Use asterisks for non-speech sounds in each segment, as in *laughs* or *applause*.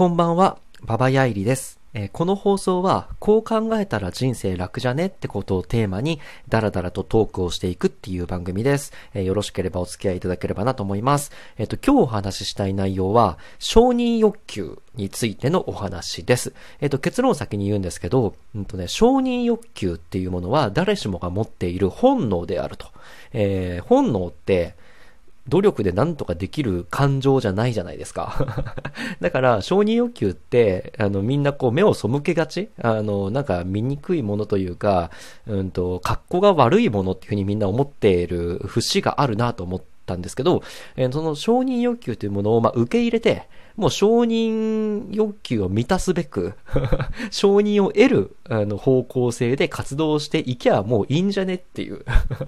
こんばんは、ババヤイリです。えーこの放送は、こう考えたら人生楽じゃね？ってことをテーマに、ダラダラとトークをしていくっていう番組です。えーよろしければお付き合いいただければなと思います。えっ、と、今日お話ししたい内容は、承認欲求についてのお話です。えっ、と、結論を先に言うんですけど、うんとね、承認欲求っていうものは誰しもが持っている本能であると。え本能って、努力でなんとかできる感情じゃないじゃないですか。*laughs* だから、承認欲求って、あの、みんなこう目を背けがち？あの、なんか醜いものというか、うんと、格好が悪いものっていうふうにみんな思っている節があるなと思ったんですけど、えーその承認欲求というものを、まあ、受け入れて、もう承認欲求を満たすべく、*laughs* 承認を得る、あの、方向性で活動していきゃもういいんじゃねっていう。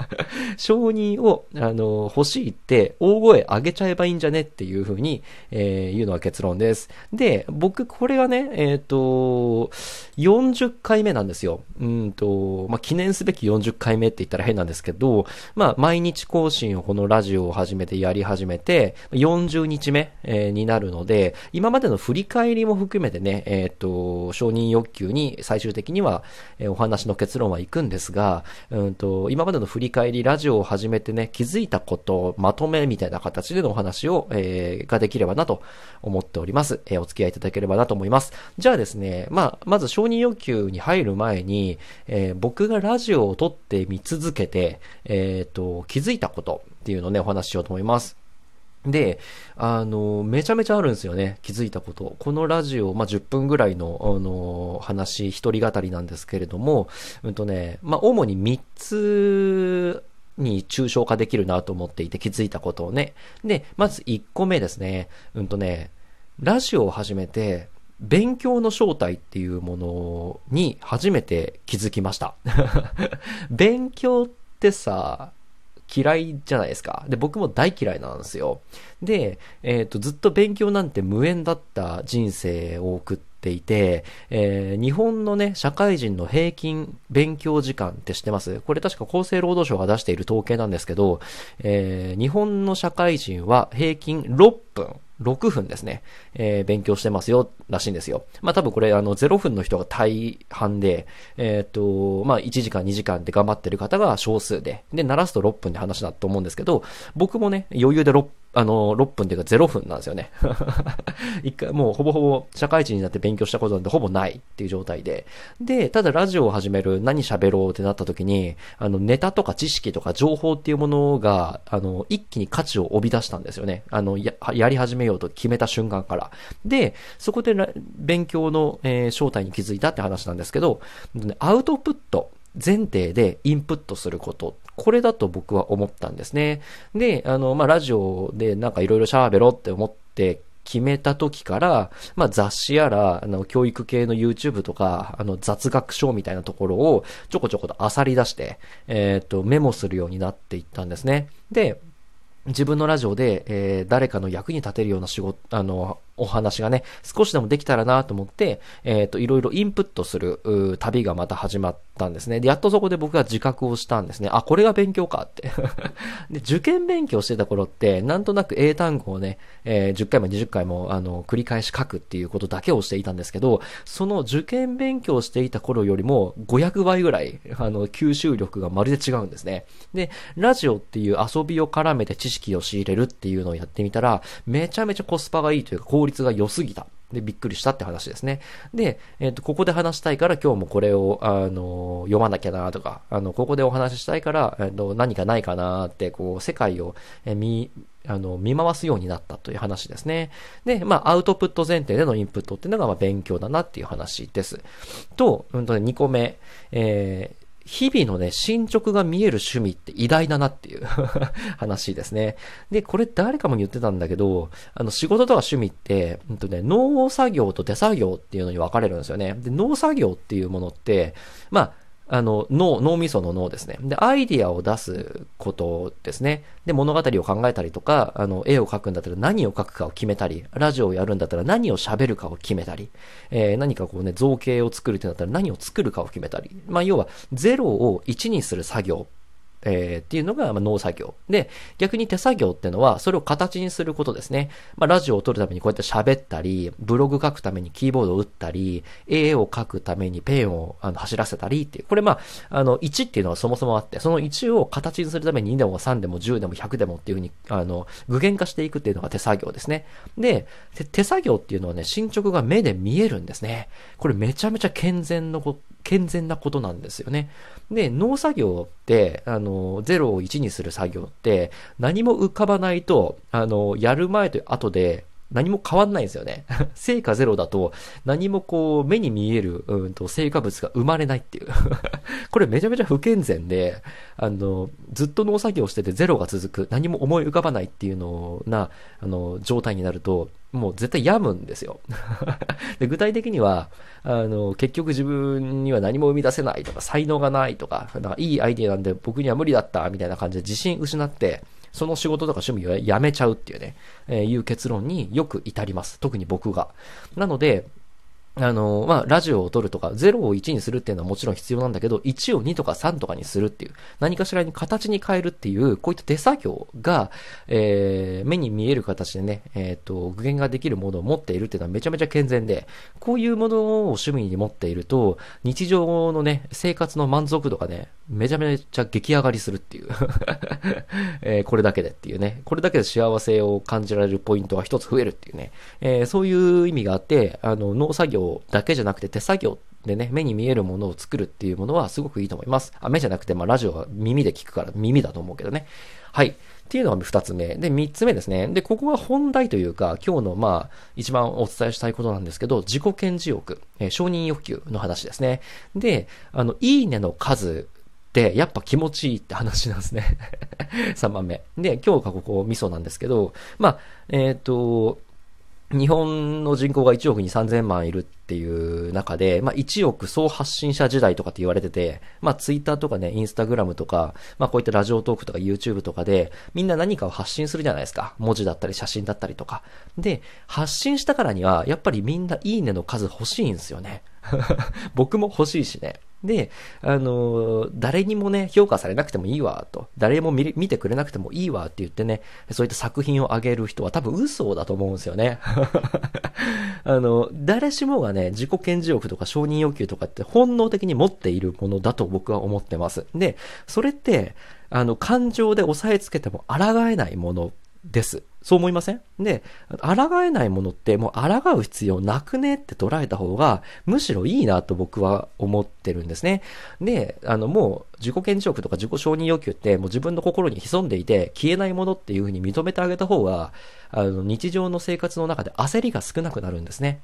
*laughs* 承認を、あの、欲しいって、大声上げちゃえばいいんじゃねっていうふうに、えー言うのが結論です。で、僕、これがね、えっ、と、40回目なんですよ。うんと、まあ、記念すべき40回目って言ったら変なんですけど、まあ、毎日更新をこのラジオを始めてやり始めて、40日目、えーになるので、今までの振り返りも含めてね、えっ、と、承認欲求に最終的には、えお話の結論は行くんですが、うんと、今までの振り返り、ラジオを始めてね、気づいたこと、まとめみたいな形でのお話を、えーができればなと思っております。えーお付き合いいただければなと思います。じゃあですね、まあ、まず承認欲求に入る前に、えー僕がラジオを撮って見続けて、えっ、と、気づいたことっていうのをね、お話ししようと思います。で、あの、めちゃめちゃあるんですよね。気づいたこと。このラジオ、まあ、10分ぐらいの、あの、話、一人語りなんですけれども、うんとね、まあ、主に3つに抽象化できるなと思っていて気づいたことをね。で、まず1個目ですね。うんとね、ラジオを始めて、勉強の正体っていうものに初めて気づきました。*laughs* 勉強ってさ、嫌いじゃないですか。で、僕も大嫌いなんですよ。で、えっ、と、ずっと勉強なんて無縁だった人生を送っていて、えー日本のね、社会人の平均勉強時間って知ってます？これ確か厚生労働省が出している統計なんですけど、えー日本の社会人は平均6分、6分ですね、えー勉強してますよ、らしいんですよ。まあ多分これ、あの、0分の人が大半で、えっ、と、まあ1時間2時間で頑張ってる方が少数で、で、鳴らすと6分で話だと思うんですけど、僕もね、余裕で6あの、6分っていうか0分なんですよね。*laughs* 一回、もうほぼほぼ社会人になって勉強したことなんてほぼないっていう状態で。で、ただラジオを始める、何喋ろうってなった時に、あの、ネタとか知識とか情報っていうものが、あの、一気に価値を帯び出したんですよね。あの、や、やり始めようと決めた瞬間から。で、そこで勉強の、えー正体に気づいたって話なんですけど、アウトプット。前提でインプットすること。これだと僕は思ったんですね。で、あの、まあ、ラジオでなんかいろいろ喋ろうって思って決めた時から、まあ、雑誌やら、あの、教育系の YouTube とか、あの、雑学賞みたいなところをちょこちょこと漁り出して、えっ、と、メモするようになっていったんですね。で、自分のラジオで、えー誰かの役に立てるような仕事、あの、お話がね、少しでもできたらなと思って、えっ、と、いろいろインプットする、旅がまた始まったんですね。で、やっとそこで僕が自覚をしたんですね。あ、これが勉強かって。*laughs* で、受験勉強してた頃って、なんとなく英単語をね、えー10回も20回も、あの、繰り返し書くっていうことだけをしていたんですけど、その受験勉強していた頃よりも500倍ぐらい、あの、吸収力がまるで違うんですね。で、ラジオっていう遊びを絡めて知識を仕入れるっていうのをやってみたら、めちゃめちゃコスパがいいというか効率が良すぎた。で、びっくりしたって話ですね。で、えっ、と、ここで話したいから今日もこれを、あの、読まなきゃなとか、あの、ここでお話ししたいから、えっ、と、何かないかなって、こう、世界を、えー見、あの、見回すようになったという話ですね。で、まあ、アウトプット前提でのインプットっていうのが、まあ、勉強だなっていう話です。と、うんとね、2個目、えー日々のね、進捗が見える趣味って偉大だなっていう *laughs* 話ですね。で、これ誰かも言ってたんだけど、あの、仕事とか趣味って、うんとね、農作業と手作業っていうのに分かれるんですよね。で、農作業っていうものって、まあ、あの、脳、脳みその脳ですね。で、アイディアを出すことですね。で、物語を考えたりとか、あの、絵を描くんだったら何を描くかを決めたり、ラジオをやるんだったら何を喋るかを決めたり、えー何かこうね、造形を作るってなったら何を作るかを決めたり。まあ、要は、0を1にする作業えー、っていうのが、まあ、農作業。で、逆に手作業っていうのは、それを形にすることですね。まあ、ラジオを撮るためにこうやって喋ったり、ブログ書くためにキーボードを打ったり、絵を描くためにペンをあの走らせたりっていう。これまあ、あの、1っていうのはそもそもあって、その1を形にするために2でも3でも10でも100でもっていうふうに、あの、具現化していくっていうのが手作業ですね。で、手作業っていうのはね、進捗が目で見えるんですね。これめちゃめちゃ健全のこ、健全なことなんですよね。で、農作業って、あの、0を1にする作業って、何も浮かばないと、あの、やる前と後で、何も変わんないんですよね。*laughs* 成果ゼロだと何もこう目に見える、うんと成果物が生まれないっていう *laughs* これめちゃめちゃ不健全で、あの、ずっと農作業しててゼロが続く、何も思い浮かばないっていうのな、あの、状態になると、もう絶対病むんですよ *laughs* で。具体的には、あの、結局自分には何も生み出せないとか、才能がないとか、なんかいいアイディアなんで僕には無理だったみたいな感じで自信失って、その仕事とか趣味をやめちゃうっていうね、えー、いう結論によく至ります。特に僕が。なので、あの、まあ、ラジオを撮るとか、0を1にするっていうのはもちろん必要なんだけど、1を2とか3とかにするっていう、何かしらに形に変えるっていう、こういった手作業が、えー、目に見える形でね、えっ、ー、と、具現ができるものを持っているっていうのはめちゃめちゃ健全で、こういうものを趣味に持っていると、日常のね、生活の満足度がね、めちゃめちゃ激上がりするっていう。*laughs* えー、これだけでっていうね、これだけで幸せを感じられるポイントが一つ増えるっていうね、えー、そういう意味があって、あの、農作業業だけじゃなくて手作業でね、目に見えるものを作るっていうものはすごくいいと思います。あ、目じゃなくて、まあラジオは耳で聞くから耳だと思うけどね。はい。っていうのが二つ目。で、三つ目ですね。で、ここが本題というか、今日のまあ、一番お伝えしたいことなんですけど、自己顕示欲、えー、承認欲求の話ですね。で、あの、いいねの数ってやっぱ気持ちいいって話なんですね *laughs* 3番目。で、今日がここ味噌なんですけど、まあ、えっ、ー、と、日本の人口が1億に3000万いるっていう中で、まあ1億総発信者時代とかって言われてて、まあツイッターとかね、インスタグラムとか、まあこういったラジオトークとか YouTube とかで、みんな何かを発信するじゃないですか。文字だったり写真だったりとか。で、発信したからには、やっぱりみんないいねの数欲しいんですよね。*laughs* 僕も欲しいしね。で、あの、誰にもね、評価されなくてもいいわ、と。誰も見見てくれなくてもいいわって言ってね、そういった作品を上げる人は多分嘘だと思うんですよね。*laughs* あの、誰しもがね、自己顕示欲とか承認欲求とかって本能的に持っているものだと僕は思ってます。で、それって、あの、感情で押さえつけても抗えないものです。そう思いません？で、抗えないものってもう抗う必要なくねって捉えた方がむしろいいなと僕は思ってるんですね。で、あのもう自己顕示欲とか自己承認欲求ってもう自分の心に潜んでいて消えないものっていうふうに認めてあげた方が、あの日常の生活の中で焦りが少なくなるんですね。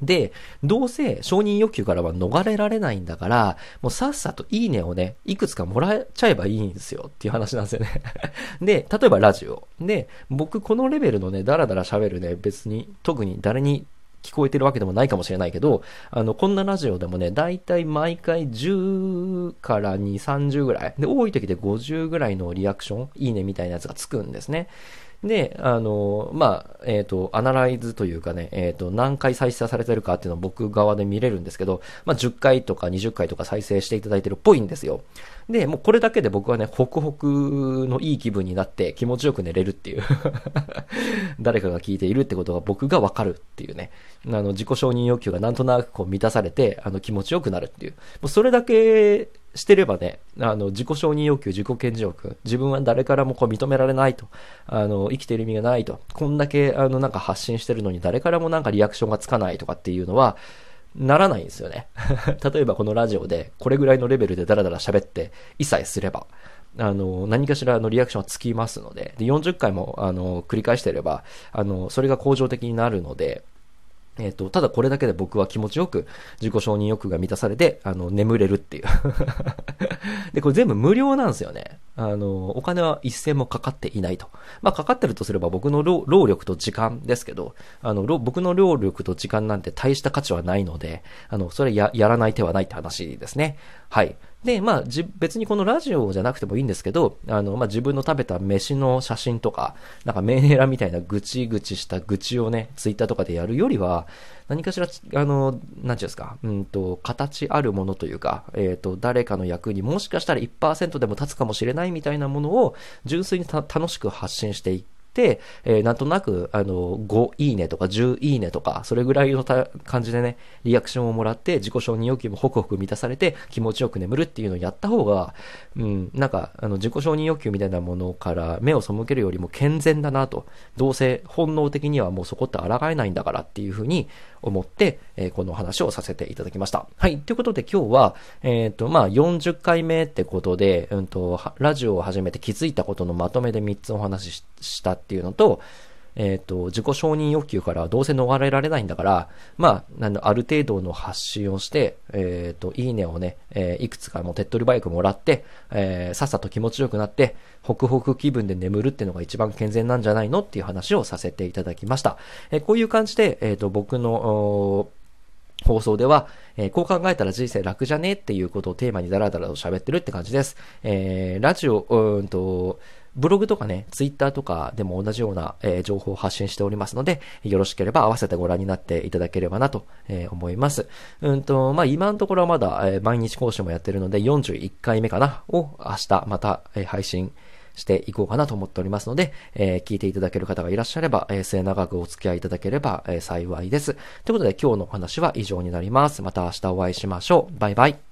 で、どうせ承認欲求からは逃れられないんだから、もうさっさといいねをね、いくつかもらえちゃえばいいんですよっていう話なんですよね *laughs* で、例えばラジオ。で、僕このレベルのね、ダラダラ喋るね、別に特に誰に聞こえてるわけでもないかもしれないけど、あの、こんなラジオでもね、だいたい毎回10から2、30ぐらい。で、多い時で50ぐらいのリアクション、いいねみたいなやつがつくんですね。で、あの、まあ、えっ、ー、と、アナライズというかね、えっ、ー、と、何回再生されてるかっていうのを僕側で見れるんですけど、まあ、10回とか20回とか再生していただいてるっぽいんですよ。で、もうこれだけで僕はね、ホクホクのいい気分になって気持ちよく寝れるっていう *laughs* 誰かが聞いているってことが僕がわかるっていうね。あの、自己承認欲求がなんとなくこう満たされて、あの、気持ちよくなるっていう。もうそれだけしてればね、あの、自己承認欲求、自己顕示欲、自分は誰からもこう認められないと、あの、生きてる意味がないと、こんだけ、あの、なんか発信してるのに誰からもなんかリアクションがつかないとかっていうのは、ならないんですよね。*laughs* 例えばこのラジオで、これぐらいのレベルでダラダラ喋って、一切すれば、あの、何かしらのリアクションはつきますので、で、40回も、あの、繰り返してれば、あの、それが向上的になるので、えっ、と、ただこれだけで僕は気持ちよく自己承認欲が満たされて、あの、眠れるっていう *laughs* で、これ全部無料なんですよね。あの、お金は一銭もかかっていないと。まあ、かかってるとすれば僕の労力と時間ですけど、あの、僕の労力と時間なんて大した価値はないので、あの、それや、やらない手はないって話ですね。はい。で、まあ、じ、別にこのラジオじゃなくてもいいんですけど、あの、まあ、自分の食べた飯の写真とか、なんかメンヘラみたいなぐちぐちした愚痴をね、ツイッターとかでやるよりは、何かしら、あの、なんていうですか、うんと、形あるものというか、えっ、ー、と、誰かの役にもしかしたら1%でも立つかもしれないみたいなものを、純粋に楽しく発信していって、、えー、なんとなく、あの、5いいねとか10いいねとか、それぐらいの感じでね、リアクションをもらって、自己承認欲求もホクホク満たされて、気持ちよく眠るっていうのをやった方が、うん、なんか、あの、自己承認欲求みたいなものから目を背けるよりも健全だなと、どうせ本能的にはもうそこって抗えないんだからっていうふうに思って、えー、この話をさせていただきました。はい。ということで今日は、えっ、ー、と、まあ、40回目ってことで、うんと、ラジオを始めて気づいたことのまとめで3つお話ししたっていうのと、えっ、ー、と、自己承認欲求からどうせ逃れられないんだから、まあ、あある程度の発信をして、えっ、ー、と、いいねをね、えー、いくつかもう手っ取り早くもらって、えー、さっさと気持ちよくなって、ホクホク気分で眠るっていうのが一番健全なんじゃないのっていう話をさせていただきました。え、こういう感じで、えっ、と、僕の、放送では、えー、こう考えたら人生楽じゃね？っていうことをテーマにダラダラと喋ってるって感じです。えー、ラジオ、うんと、ブログとかね、ツイッターとかでも同じような、えー、情報を発信しておりますので、よろしければ合わせてご覧になっていただければなと、えー、思います。うんと、まあ、今のところはまだ、えー、毎日講師もやってるので、41回目かなを明日また、えー、配信していこうかなと思っておりますので、えー、聞いていただける方がいらっしゃれば、えー、末長くお付き合いいただければ、えー、幸いです。ということで今日のお話は以上になります。また明日お会いしましょう。バイバイ。